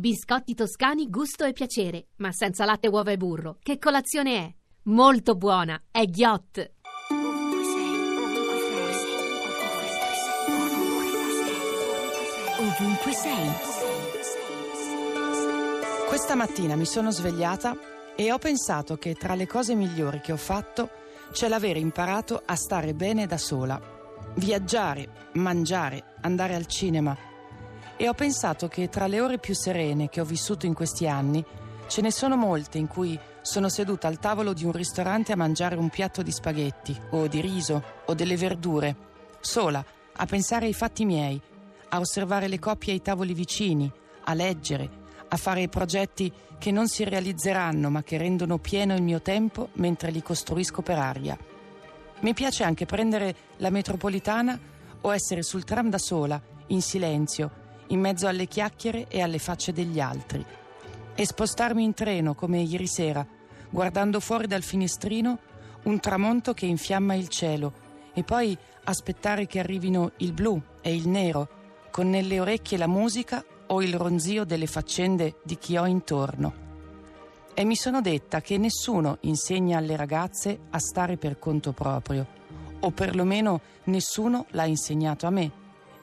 Biscotti toscani gusto e piacere, ma senza latte, uova e burro. Che colazione è? Molto buona, è ghiott. Ovunque sei. Questa mattina mi sono svegliata e ho pensato che tra le cose migliori che ho fatto c'è l'aver imparato a stare bene da sola. Viaggiare, mangiare, andare al cinema. E ho pensato che tra le ore più serene che ho vissuto in questi anni ce ne sono molte in cui sono seduta al tavolo di un ristorante a mangiare un piatto di spaghetti o di riso o delle verdure, sola, a pensare ai fatti miei, a osservare le coppie ai tavoli vicini, a leggere, a fare progetti che non si realizzeranno ma che rendono pieno il mio tempo mentre li costruisco per aria. Mi piace anche prendere la metropolitana o essere sul tram da sola, in silenzio, in mezzo alle chiacchiere e alle facce degli altri. E spostarmi in treno come ieri sera, guardando fuori dal finestrino un tramonto che infiamma il cielo e poi aspettare che arrivino il blu e il nero, con nelle orecchie la musica o il ronzio delle faccende di chi ho intorno. E mi sono detta che nessuno insegna alle ragazze a stare per conto proprio, o perlomeno nessuno l'ha insegnato a me,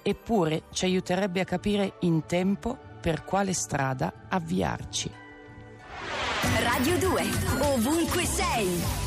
eppure ci aiuterebbe a capire in tempo per quale strada avviarci. Radio 2, ovunque sei.